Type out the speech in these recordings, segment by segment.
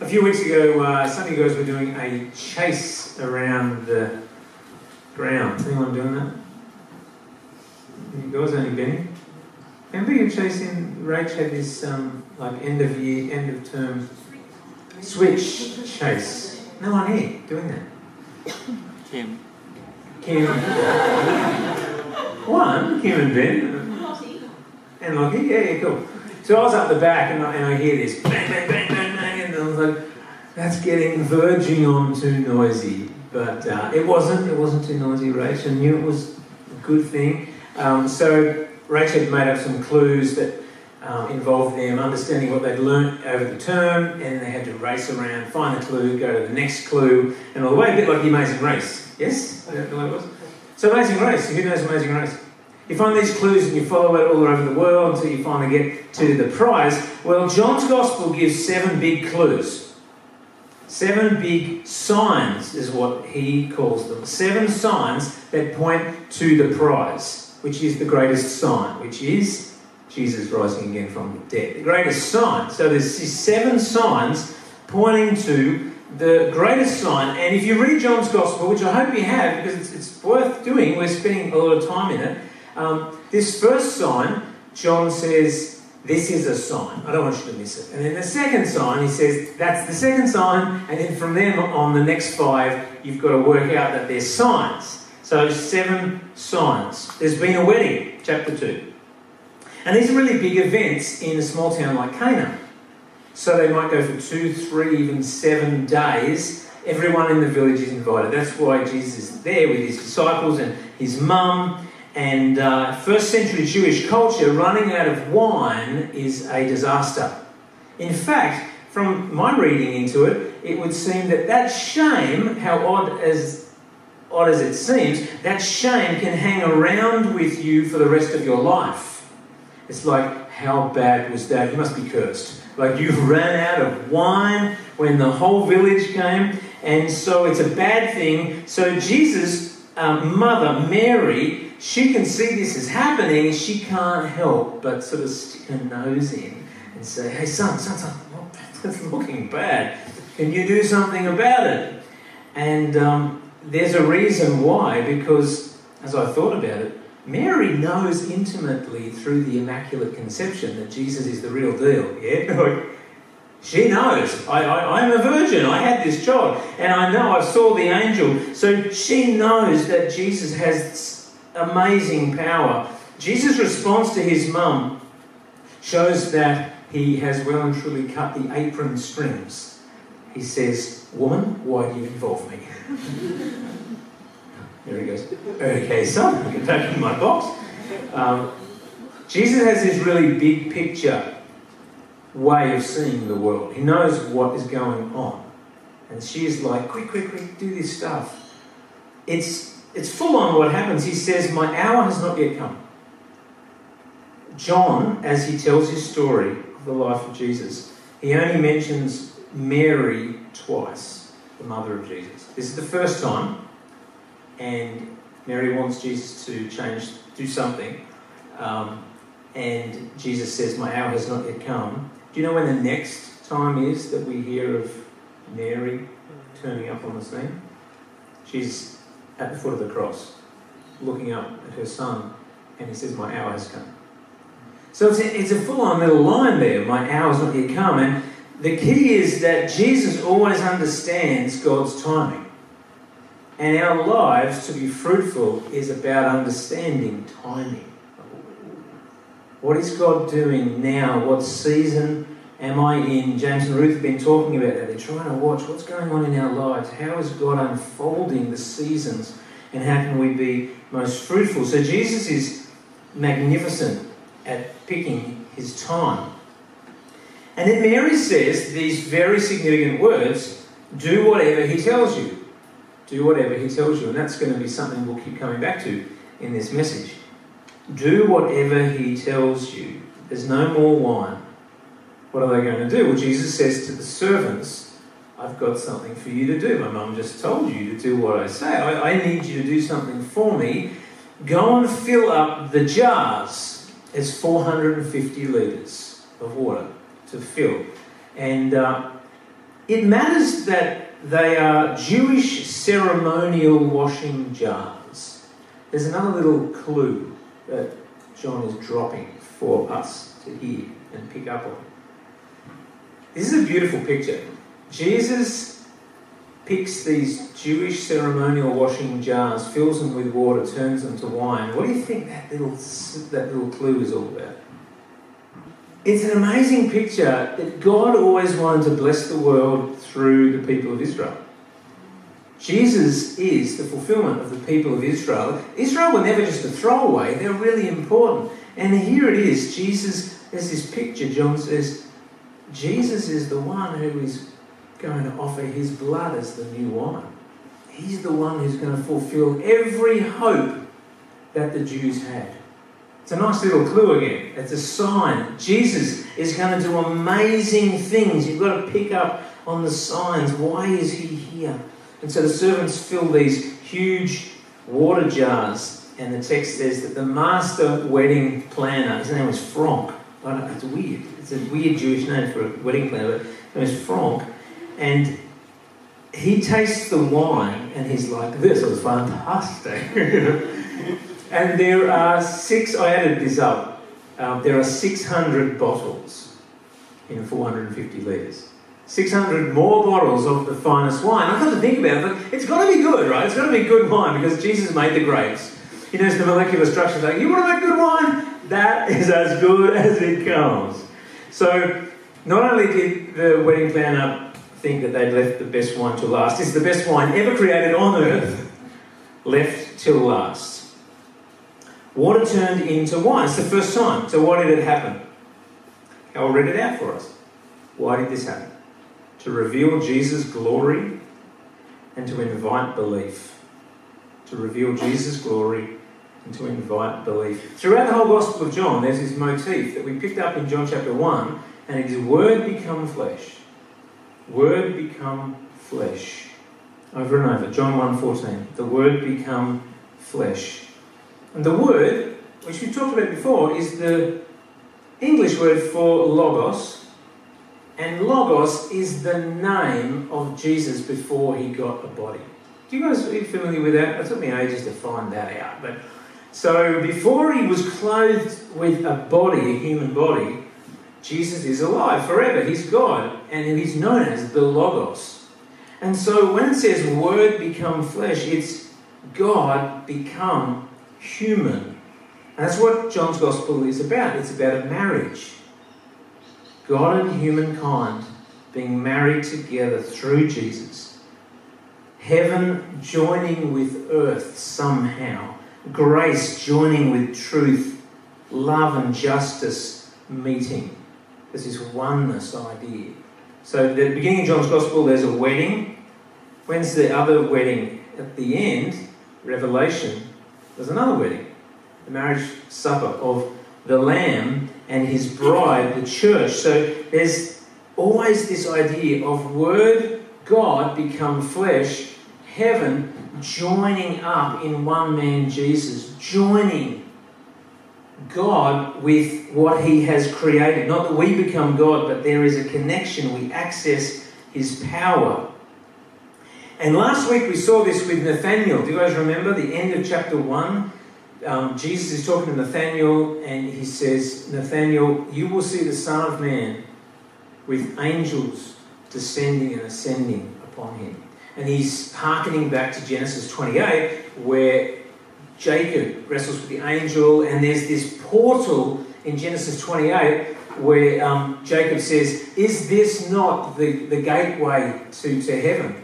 A few weeks ago, uh, some of you guys were doing a chase around the ground. Anyone doing that? You guys only Benny? Remember you chasing, Rach had this um, like end of year, end of term switch chase. No one here doing that. Kim. Kim. One, Kim and Ben. And Lockie, yeah, yeah, cool. So I was up the back and I, and I hear this bang, bang, bang, bang, bang, and I like, that's getting verging on too noisy. But uh, it wasn't, it wasn't too noisy, Rach. I knew it was a good thing. Um, so Rach had made up some clues that um, involved them understanding what they'd learnt over the term, and they had to race around, find the clue, go to the next clue, and all the way, a bit like the Amazing Race. Yes? I don't know what it was. So Amazing Race, who knows Amazing Race? You find these clues and you follow it all over the world until you finally get to the prize. Well, John's Gospel gives seven big clues. Seven big signs is what he calls them. Seven signs that point to the prize, which is the greatest sign, which is Jesus rising again from the dead. The greatest sign. So there's seven signs pointing to the greatest sign. And if you read John's Gospel, which I hope you have because it's, it's worth doing, we're spending a lot of time in it. Um, this first sign, John says, This is a sign. I don't want you to miss it. And then the second sign, he says, That's the second sign. And then from then on, the next five, you've got to work out that they're signs. So, seven signs. There's been a wedding, chapter 2. And these are really big events in a small town like Cana. So they might go for two, three, even seven days. Everyone in the village is invited. That's why Jesus is there with his disciples and his mum and uh, first century Jewish culture, running out of wine is a disaster. In fact, from my reading into it, it would seem that that shame, how odd as odd as it seems, that shame can hang around with you for the rest of your life. It's like, how bad was that? You must be cursed. Like you ran out of wine when the whole village came, and so it's a bad thing. So Jesus' um, mother, Mary, she can see this is happening, she can't help but sort of stick her nose in and say, Hey, son, son, son, that's looking bad. Can you do something about it? And um, there's a reason why, because as I thought about it, Mary knows intimately through the Immaculate Conception that Jesus is the real deal. Yeah? She knows. I, I, I'm a virgin. I had this child. And I know I saw the angel. So she knows that Jesus has amazing power. Jesus' response to his mum shows that he has well and truly cut the apron strings. He says, Woman, why do you involve me? there he goes. Okay, son, I get back in my box. Um, Jesus has this really big picture way of seeing the world. He knows what is going on. And she is like, quick, quick, quick, do this stuff. It's it's full on what happens. He says, My hour has not yet come. John, as he tells his story of the life of Jesus, he only mentions Mary twice, the mother of Jesus. This is the first time, and Mary wants Jesus to change, do something. Um, and Jesus says, My hour has not yet come. Do you know when the next time is that we hear of Mary turning up on the scene? She's at the foot of the cross, looking up at her son, and he says, My hour has come. So it's a, it's a full on little line there, my hour has not yet come. And the key is that Jesus always understands God's timing. And our lives to be fruitful is about understanding timing. What is God doing now? What season am I in? James and Ruth have been talking about that. They're trying to watch what's going on in our lives. How is God unfolding the seasons? And how can we be most fruitful? So Jesus is magnificent at picking his time. And then Mary says these very significant words do whatever he tells you. Do whatever he tells you. And that's going to be something we'll keep coming back to in this message. Do whatever he tells you. There's no more wine. What are they going to do? Well, Jesus says to the servants, I've got something for you to do. My mum just told you to do what I say. I, I need you to do something for me. Go and fill up the jars. It's 450 litres of water to fill. And uh, it matters that they are Jewish ceremonial washing jars. There's another little clue that John is dropping for us to hear and pick up on. This is a beautiful picture. Jesus picks these Jewish ceremonial washing jars, fills them with water, turns them to wine. What do you think that little, that little clue is all about? It's an amazing picture that God always wanted to bless the world through the people of Israel. Jesus is the fulfillment of the people of Israel. Israel were never just a throwaway, they're really important. And here it is Jesus, there's this picture, John says, Jesus is the one who is going to offer his blood as the new wine. He's the one who's going to fulfill every hope that the Jews had. It's a nice little clue again. It's a sign. Jesus is going to do amazing things. You've got to pick up on the signs. Why is he here? And so the servants fill these huge water jars, and the text says that the master wedding planner, his name was Frank. It's weird. It's a weird Jewish name for a wedding planner, but is Frank. And he tastes the wine, and he's like, "This is fantastic." and there are six. I added this up. Um, there are 600 bottles in 450 litres. 600 more bottles of the finest wine. I've got to think about it. but It's got to be good, right? It's got to be good wine because Jesus made the grapes. He knows the molecular structure. Like, you want to make good wine? That is as good as it comes. So, not only did the wedding planner think that they'd left the best wine to last, it's the best wine ever created on earth, left till last. Water turned into wine. It's the first time. So, why did it happen? I'll read it out for us. Why did this happen? to reveal Jesus' glory and to invite belief. To reveal Jesus' glory and to invite belief. Throughout the whole Gospel of John, there's this motif that we picked up in John chapter 1, and it is Word become flesh. Word become flesh. Over and over. John 1.14. The Word become flesh. And the Word, which we talked about before, is the English word for logos, and Logos is the name of Jesus before he got a body. Do you guys are familiar with that? It took me ages to find that out. But so before he was clothed with a body, a human body, Jesus is alive forever. He's God, and he's known as the Logos. And so when it says word become flesh, it's God become human. That's what John's gospel is about. It's about a marriage. God and humankind being married together through Jesus. Heaven joining with earth somehow. Grace joining with truth. Love and justice meeting. There's this oneness idea. So, at the beginning of John's Gospel, there's a wedding. When's the other wedding? At the end, Revelation, there's another wedding. The marriage supper of the Lamb and his bride, the church. So there's always this idea of Word God become flesh, heaven joining up in one man, Jesus, joining God with what he has created. Not that we become God, but there is a connection. We access his power. And last week we saw this with Nathaniel. Do you guys remember the end of chapter 1? um, Jesus is talking to Nathaniel, and he says, Nathaniel, you will see the Son of Man with angels descending and ascending upon him. And he's hearkening back to Genesis 28, where Jacob wrestles with the angel, and there's this portal in Genesis 28 where um, Jacob says, Is this not the, the gateway to, to heaven?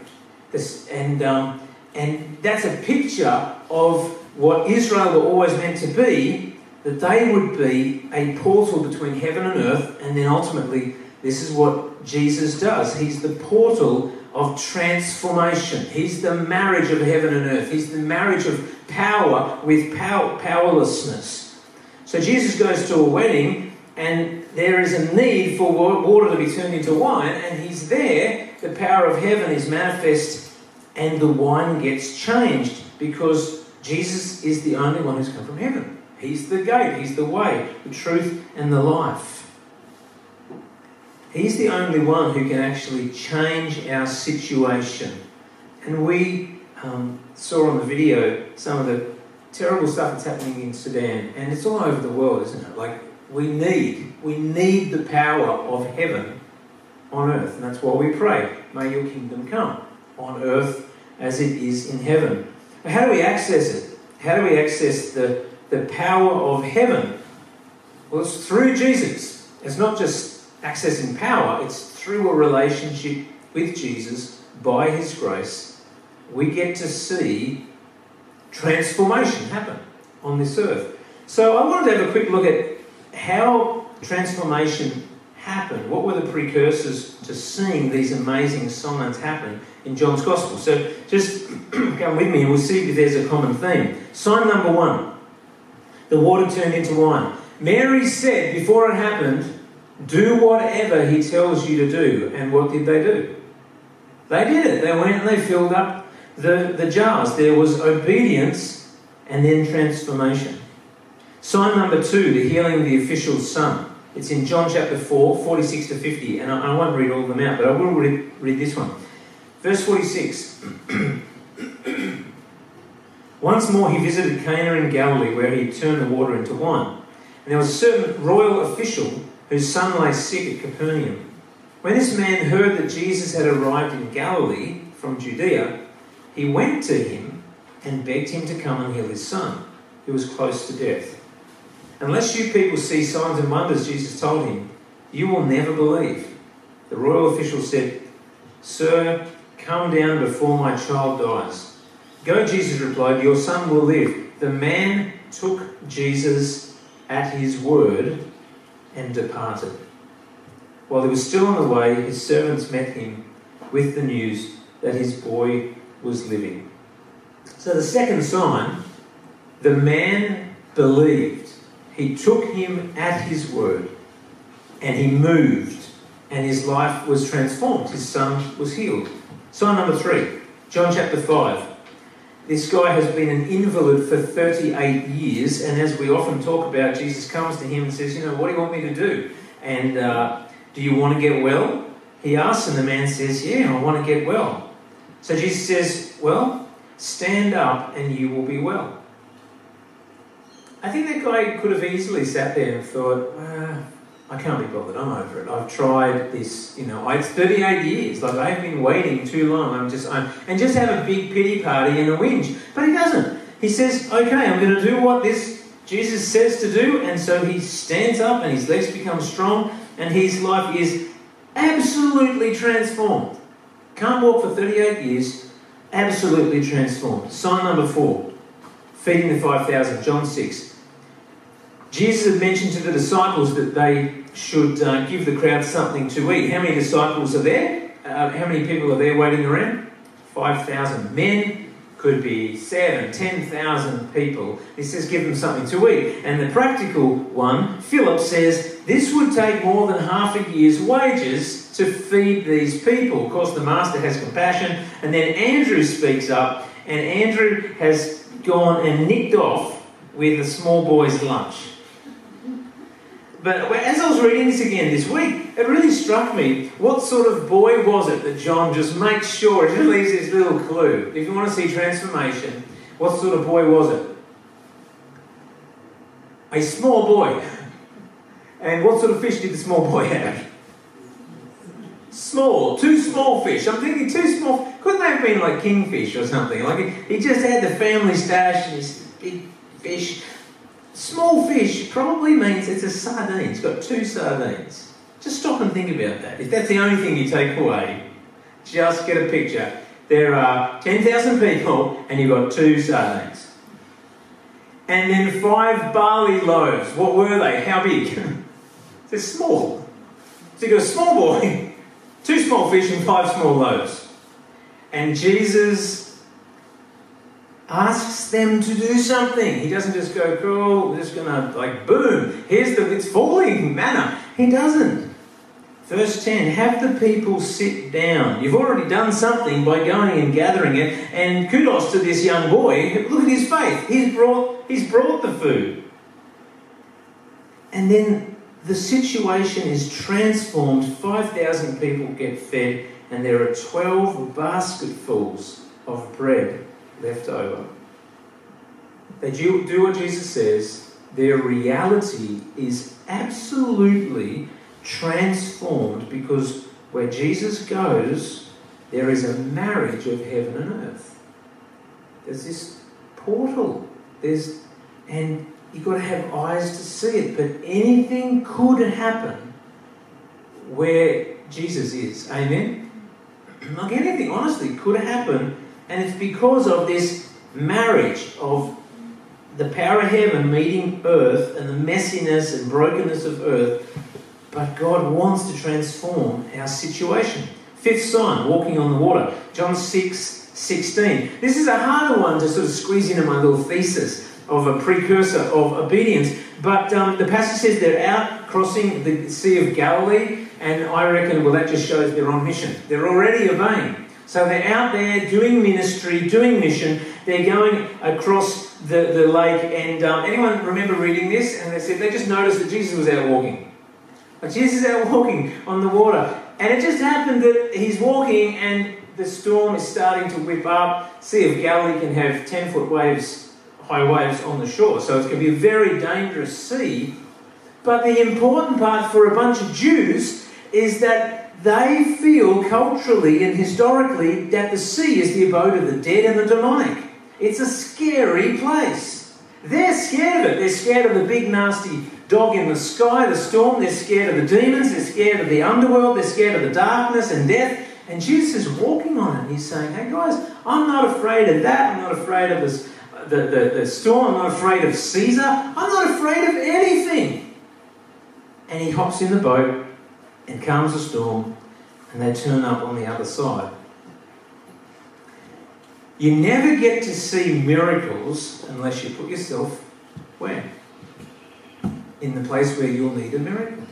This, and, um, and that's a picture of what Israel were always meant to be, that they would be a portal between heaven and earth, and then ultimately, this is what Jesus does. He's the portal of transformation. He's the marriage of heaven and earth. He's the marriage of power with power, powerlessness. So Jesus goes to a wedding, and there is a need for water to be turned into wine, and he's there. The power of heaven is manifest, and the wine gets changed because Jesus is the only one who's come from heaven. He's the gate, He's the way, the truth, and the life. He's the only one who can actually change our situation. And we um, saw on the video some of the terrible stuff that's happening in Sudan, and it's all over the world, isn't it? Like, we need, we need the power of heaven on earth, and that's why we pray, may your kingdom come on earth as it is in heaven. How do we access it? How do we access the, the power of heaven? Well, it's through Jesus. It's not just accessing power, it's through a relationship with Jesus by His grace. We get to see transformation happen on this earth. So I wanted to have a quick look at how transformation happened. What were the precursors to seeing these amazing signs happen in John's Gospel? So just come with me and we'll see if there's a common theme. Sign number one the water turned into wine. Mary said before it happened, Do whatever he tells you to do. And what did they do? They did it. They went and they filled up the, the jars. There was obedience and then transformation. Sign number two, the healing of the official son. It's in John chapter 4, 46 to 50, and I, I won't read all of them out, but I will read, read this one. Verse 46 Once more he visited Cana in Galilee, where he turned the water into wine. And there was a certain royal official whose son lay sick at Capernaum. When this man heard that Jesus had arrived in Galilee from Judea, he went to him and begged him to come and heal his son, who was close to death. Unless you people see signs and wonders, Jesus told him, you will never believe. The royal official said, Sir, come down before my child dies. Go, Jesus replied, Your son will live. The man took Jesus at his word and departed. While he was still on the way, his servants met him with the news that his boy was living. So the second sign, the man believed. He took him at his word and he moved and his life was transformed. His son was healed. Sign number three, John chapter 5. This guy has been an invalid for 38 years, and as we often talk about, Jesus comes to him and says, You know, what do you want me to do? And uh, do you want to get well? He asks, and the man says, Yeah, I want to get well. So Jesus says, Well, stand up and you will be well. I think that guy could have easily sat there and thought, I can't be bothered, I'm over it. I've tried this, you know, it's 38 years, like I've been waiting too long. I'm just, I'm, and just have a big pity party and a whinge. But he doesn't. He says, okay, I'm going to do what this Jesus says to do, and so he stands up and his legs become strong, and his life is absolutely transformed. Can't walk for 38 years, absolutely transformed. Sign number four feeding the 5,000, John 6. Jesus had mentioned to the disciples that they should uh, give the crowd something to eat. How many disciples are there? Uh, how many people are there waiting around? 5,000 men, could be seven, 10,000 people. He says, give them something to eat. And the practical one, Philip, says, this would take more than half a year's wages to feed these people. Of course, the master has compassion. And then Andrew speaks up, and Andrew has gone and nicked off with a small boy's lunch. But as I was reading this again this week, it really struck me what sort of boy was it that John just makes sure, just leaves this little clue. If you want to see transformation, what sort of boy was it? A small boy. And what sort of fish did the small boy have? Small, two small fish. I'm thinking two small. Couldn't they have been like kingfish or something? Like he just had the family stash and his big fish. Small fish probably means it's a sardine. It's got two sardines. Just stop and think about that. If that's the only thing you take away, just get a picture. There are 10,000 people and you've got two sardines. And then five barley loaves. What were they? How big? They're small. So you've got a small boy, two small fish, and five small loaves. And Jesus asks them to do something. He doesn't just go, cool, we're just gonna like boom, here's the it's falling manna. He doesn't. Verse 10, have the people sit down. You've already done something by going and gathering it, and kudos to this young boy. Look at his faith. He's brought he's brought the food. And then the situation is transformed. 5,000 people get fed, and there are 12 basketfuls of bread left over. They do, what Jesus says, their reality is absolutely transformed because where Jesus goes, there is a marriage of heaven and earth. There's this portal. There's and you've got to have eyes to see it. But anything could happen where Jesus is. Amen? Like anything, honestly, could happen. And it's because of this marriage of the power of heaven meeting earth and the messiness and brokenness of earth. But God wants to transform our situation. Fifth sign, walking on the water. John 6 16. This is a harder one to sort of squeeze into my little thesis of a precursor of obedience. But um, the passage says they're out crossing the Sea of Galilee, and I reckon, well, that just shows they're on mission. They're already obeying. So they're out there doing ministry, doing mission. They're going across the, the lake, and um, anyone remember reading this? And they said they just noticed that Jesus was out walking. Like Jesus is out walking on the water. And it just happened that he's walking, and the storm is starting to whip up. Sea of Galilee can have 10 foot waves high waves on the shore. So it's going to be a very dangerous sea. But the important part for a bunch of Jews is that they feel culturally and historically that the sea is the abode of the dead and the demonic. It's a scary place. They're scared of it. They're scared of the big, nasty dog in the sky, the storm. They're scared of the demons. They're scared of the underworld. They're scared of the darkness and death. And Jesus is walking on it. He's saying, Hey guys, I'm not afraid of that. I'm not afraid of this the, the, the storm. I'm not afraid of Caesar. I'm not afraid of anything. And he hops in the boat and calms the storm, and they turn up on the other side. You never get to see miracles unless you put yourself where? In the place where you'll need a miracle.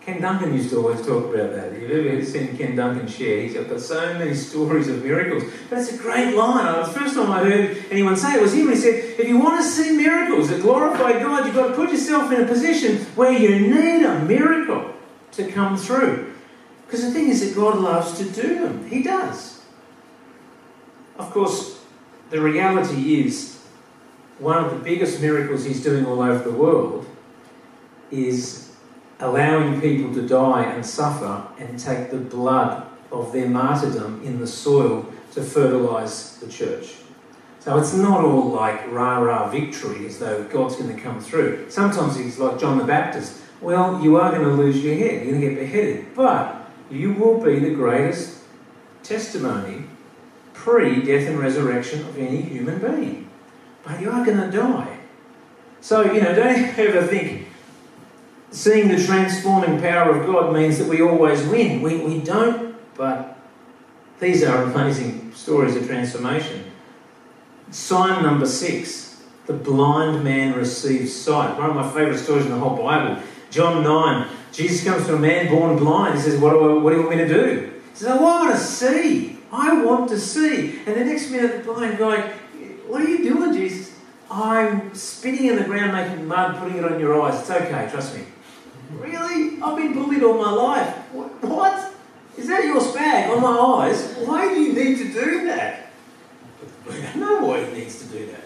Ken Duncan used to always talk about that. You've ever seen Ken Duncan share, he's got so many stories of miracles. It's a great line. The first time I heard anyone say it was him. He said, if you want to see miracles that glorify God, you've got to put yourself in a position where you need a miracle to come through. Because the thing is that God loves to do them. He does. Of course, the reality is one of the biggest miracles he's doing all over the world is allowing people to die and suffer and take the blood of their martyrdom in the soil to fertilise the church. So it's not all like rah rah victory as though God's going to come through. Sometimes he's like John the Baptist. Well, you are going to lose your head, you're going to get beheaded, but you will be the greatest testimony pre death and resurrection of any human being. But you are going to die. So, you know, don't ever think seeing the transforming power of God means that we always win. We, we don't, but these are amazing stories of transformation. Sign number six the blind man receives sight. One of my favourite stories in the whole Bible. John 9. Jesus comes to a man born blind. He says, What do, I, what do you want me to do? He says, I want to see. I want to see. And the next minute, the blind guy, What are you doing, Jesus? I'm spitting in the ground, making mud, putting it on your eyes. It's okay, trust me. Really? I've been bullied all my life. What? Is that your spag on my eyes? Why do you need to do that? I don't know why he needs to do that.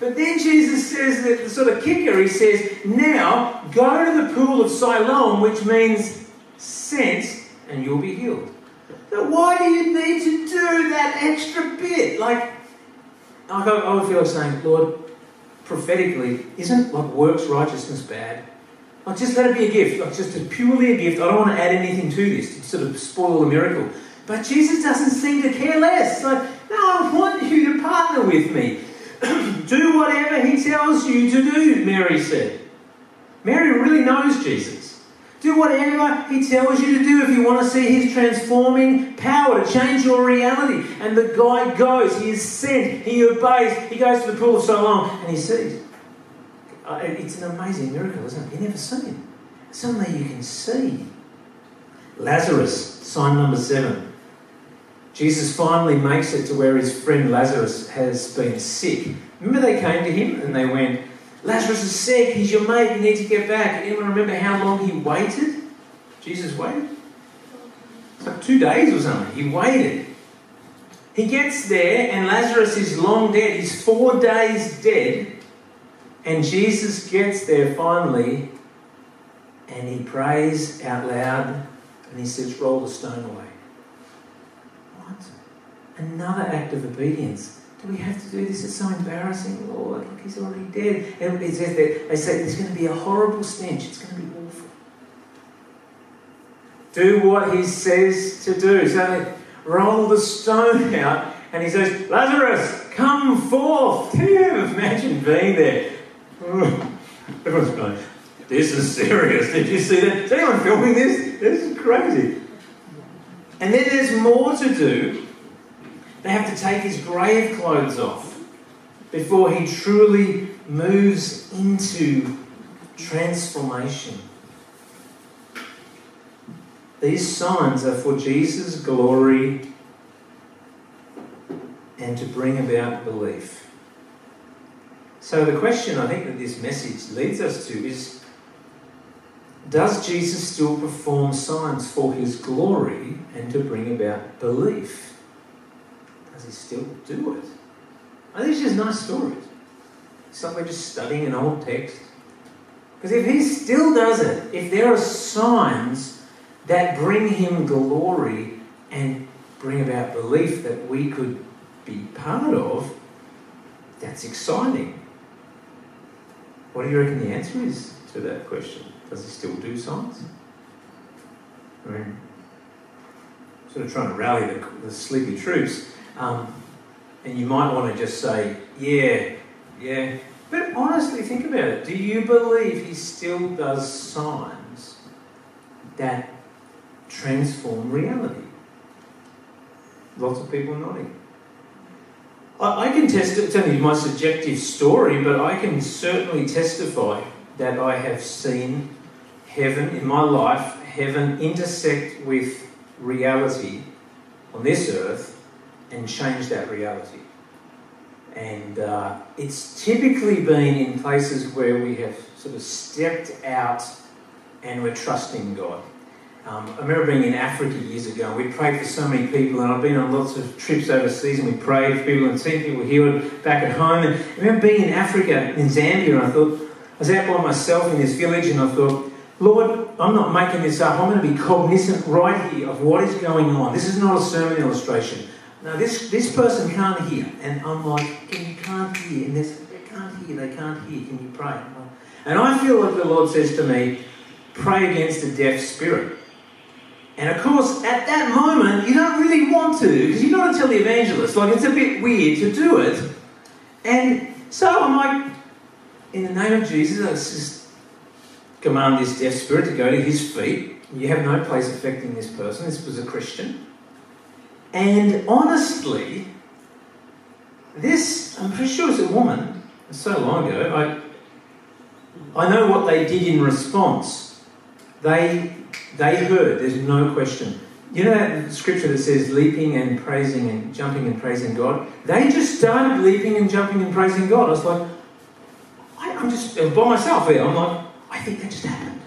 But then Jesus says that the sort of kicker, he says, now go to the pool of Siloam, which means sent, and you'll be healed. Now, why do you need to do that extra bit? Like, I would feel like saying, Lord, prophetically, isn't like works righteousness bad? Like, just let it be a gift. Like, just a purely a gift. I don't want to add anything to this to sort of spoil the miracle. But Jesus doesn't seem to care less. Like, no, I want you to partner with me. do whatever he tells you to do, Mary said. Mary really knows Jesus. Do whatever he tells you to do if you want to see his transforming power to change your reality. And the guy goes, he is sent, he obeys, he goes to the pool of Siloam, and he sees. Uh, it's an amazing miracle, isn't it? You never see it. Suddenly you can see. Lazarus, sign number seven. Jesus finally makes it to where his friend Lazarus has been sick. Remember, they came to him and they went, Lazarus is sick, he's your mate, you need to get back. Anyone remember how long he waited? Jesus waited? It's like two days or something. He waited. He gets there, and Lazarus is long dead. He's four days dead. And Jesus gets there finally, and he prays out loud, and he says, Roll the stone away. What? Another act of obedience. Do we have to do this? It's so embarrassing. Lord, look, he's already dead. And it says that they say there's going to be a horrible stench. It's going to be awful. Do what he says to do. So roll the stone out, and he says, Lazarus, come forth. Can you imagine being there? Everyone's going, this is serious. Did you see that? Is anyone filming this? This is crazy. And then there's more to do. They have to take his grave clothes off before he truly moves into transformation. These signs are for Jesus' glory and to bring about belief. So, the question I think that this message leads us to is Does Jesus still perform signs for his glory and to bring about belief? Does he still do it? I think it's just nice stories. It's just studying an old text. Because if he still does it, if there are signs that bring him glory and bring about belief that we could be part of, that's exciting. What do you reckon the answer is to that question? Does he still do signs? I mean, sort of trying to rally the, the sleepy troops. Um, and you might want to just say, yeah, yeah. But honestly, think about it. Do you believe he still does signs that transform reality? Lots of people nodding. I, I can test it's only my subjective story, but I can certainly testify that I have seen heaven in my life, heaven intersect with reality on this earth and change that reality. And uh, it's typically been in places where we have sort of stepped out and we're trusting God. Um, I remember being in Africa years ago, and we prayed for so many people, and I've been on lots of trips overseas, and we prayed for people and seen people healed back at home. And I remember being in Africa, in Zambia, and I thought, I was out by myself in this village, and I thought, Lord, I'm not making this up. I'm going to be cognizant right here of what is going on. This is not a sermon illustration. Now, this, this person can't hear. And I'm like, can you can't hear. And they can't hear, they can't hear. Can you pray? And I feel like the Lord says to me, pray against a deaf spirit. And of course, at that moment, you don't really want to, because you're not a televangelist. Like, it's a bit weird to do it. And so I'm like, in the name of Jesus, I just command this deaf spirit to go to his feet. You have no place affecting this person. This was a Christian. And honestly, this, I'm pretty sure it's a woman, so long ago. I, I know what they did in response. They they heard, there's no question. You know that scripture that says leaping and praising and jumping and praising God? They just started leaping and jumping and praising God. I was like, I, am just by myself here. I'm like, I think that just happened.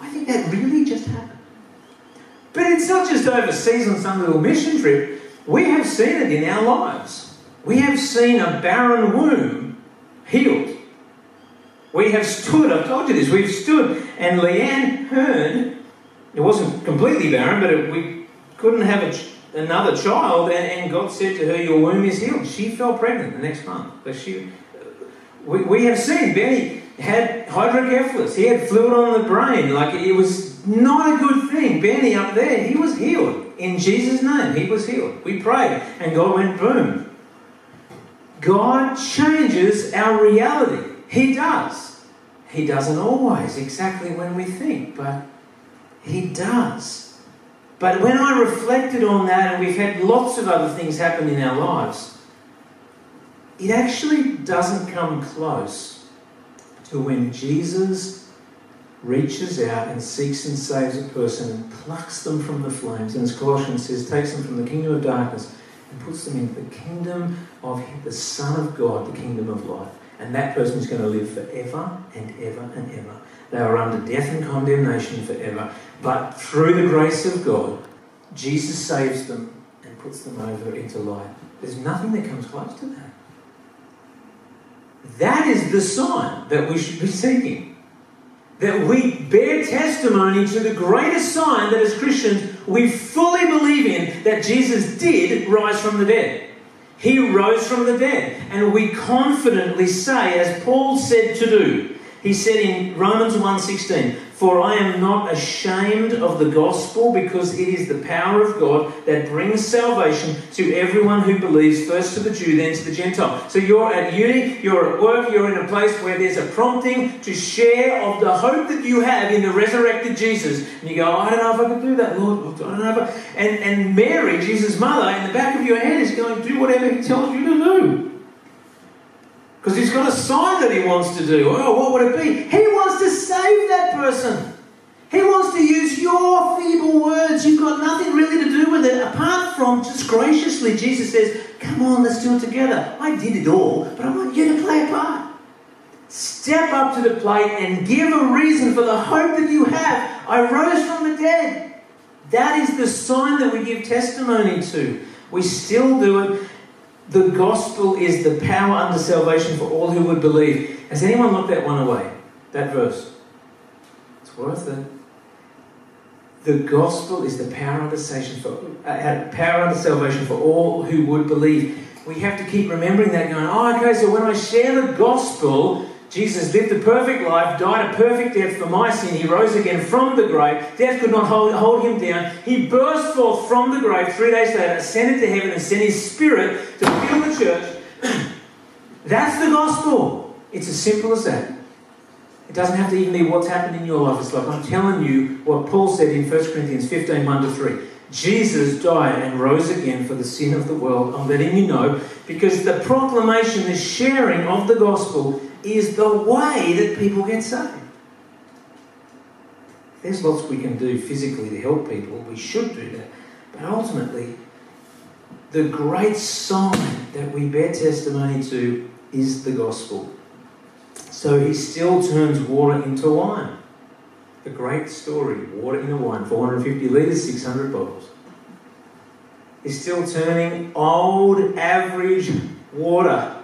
I think that really just happened. But it's not just overseas on some little mission trip. We have seen it in our lives. We have seen a barren womb healed. We have stood, I've told you this, we've stood, and Leanne Hearn it wasn't completely barren, but it, we couldn't have a, another child, and, and, God said to her, Your womb is healed. She fell pregnant the next month. But she, uh, we, we have seen Benny had hydrocephalus, he had fluid on the brain. Like it was not a good thing. Benny up there, he was healed. In Jesus' name, he was healed. We prayed, and God went boom. God changes our reality. He does. He doesn't always exactly when we think, but he does. But when I reflected on that, and we've had lots of other things happen in our lives, it actually doesn't come close to when Jesus reaches out and seeks and saves a person and plucks them from the flames. And as Colossians says, takes them from the kingdom of darkness and puts them into the kingdom of the Son of God, the kingdom of life. and that person is going to live forever and ever and ever. They are under death and condemnation forever. But through the grace of God, Jesus saves them and puts them over into life. There's nothing that comes close to that. That is the sign that we should be seeking. That we bear testimony to the greatest sign that as Christians we fully believe in that Jesus did rise from the dead. He rose from the dead. And we confidently say, as Paul said to do, he said in Romans 1:16, "For I am not ashamed of the gospel because it is the power of God that brings salvation to everyone who believes, first to the Jew, then to the Gentile." So you're at uni, you're at work, you're in a place where there's a prompting to share of the hope that you have in the resurrected Jesus. And you go, oh, "I don't know if I can do that, Lord. I don't know if I... And and Mary, Jesus' mother, in the back of your head is going, "Do whatever he tells you to do." Because he's got a sign that he wants to do. Oh, what would it be? He to save that person. He wants to use your feeble words. You've got nothing really to do with it apart from just graciously. Jesus says, Come on, let's do it together. I did it all, but I want you to play a part. Step up to the plate and give a reason for the hope that you have. I rose from the dead. That is the sign that we give testimony to. We still do it the gospel is the power unto salvation for all who would believe. Has anyone looked that one away? That verse. It's worth it. The gospel is the power unto salvation for uh, power unto salvation for all who would believe. We have to keep remembering that, going, oh, okay, so when I share the gospel, Jesus lived a perfect life, died a perfect death for my sin. He rose again from the grave. Death could not hold, hold him down. He burst forth from the grave three days later, ascended to heaven, and sent his spirit to fill the church. That's the gospel. It's as simple as that. It doesn't have to even be what's happened in your life. It's like I'm telling you what Paul said in 1 Corinthians 15 1 to 3. Jesus died and rose again for the sin of the world. I'm letting you know because the proclamation, the sharing of the gospel is the way that people get saved. There's lots we can do physically to help people. We should do that. But ultimately, the great sign that we bear testimony to is the gospel. So he still turns water into wine. The great story water into wine, 450 litres, 600 bottles. He's still turning old, average water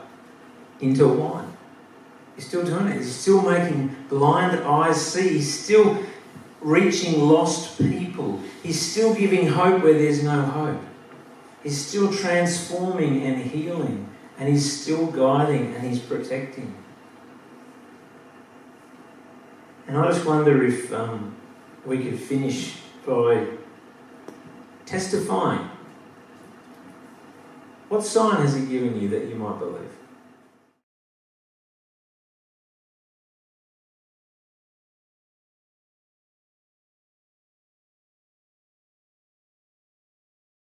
into wine. He's still doing it. He's still making blind eyes see. He's still reaching lost people. He's still giving hope where there's no hope. He's still transforming and healing. And he's still guiding and he's protecting. And I just wonder if um, we could finish by testifying. What sign has he given you that you might believe?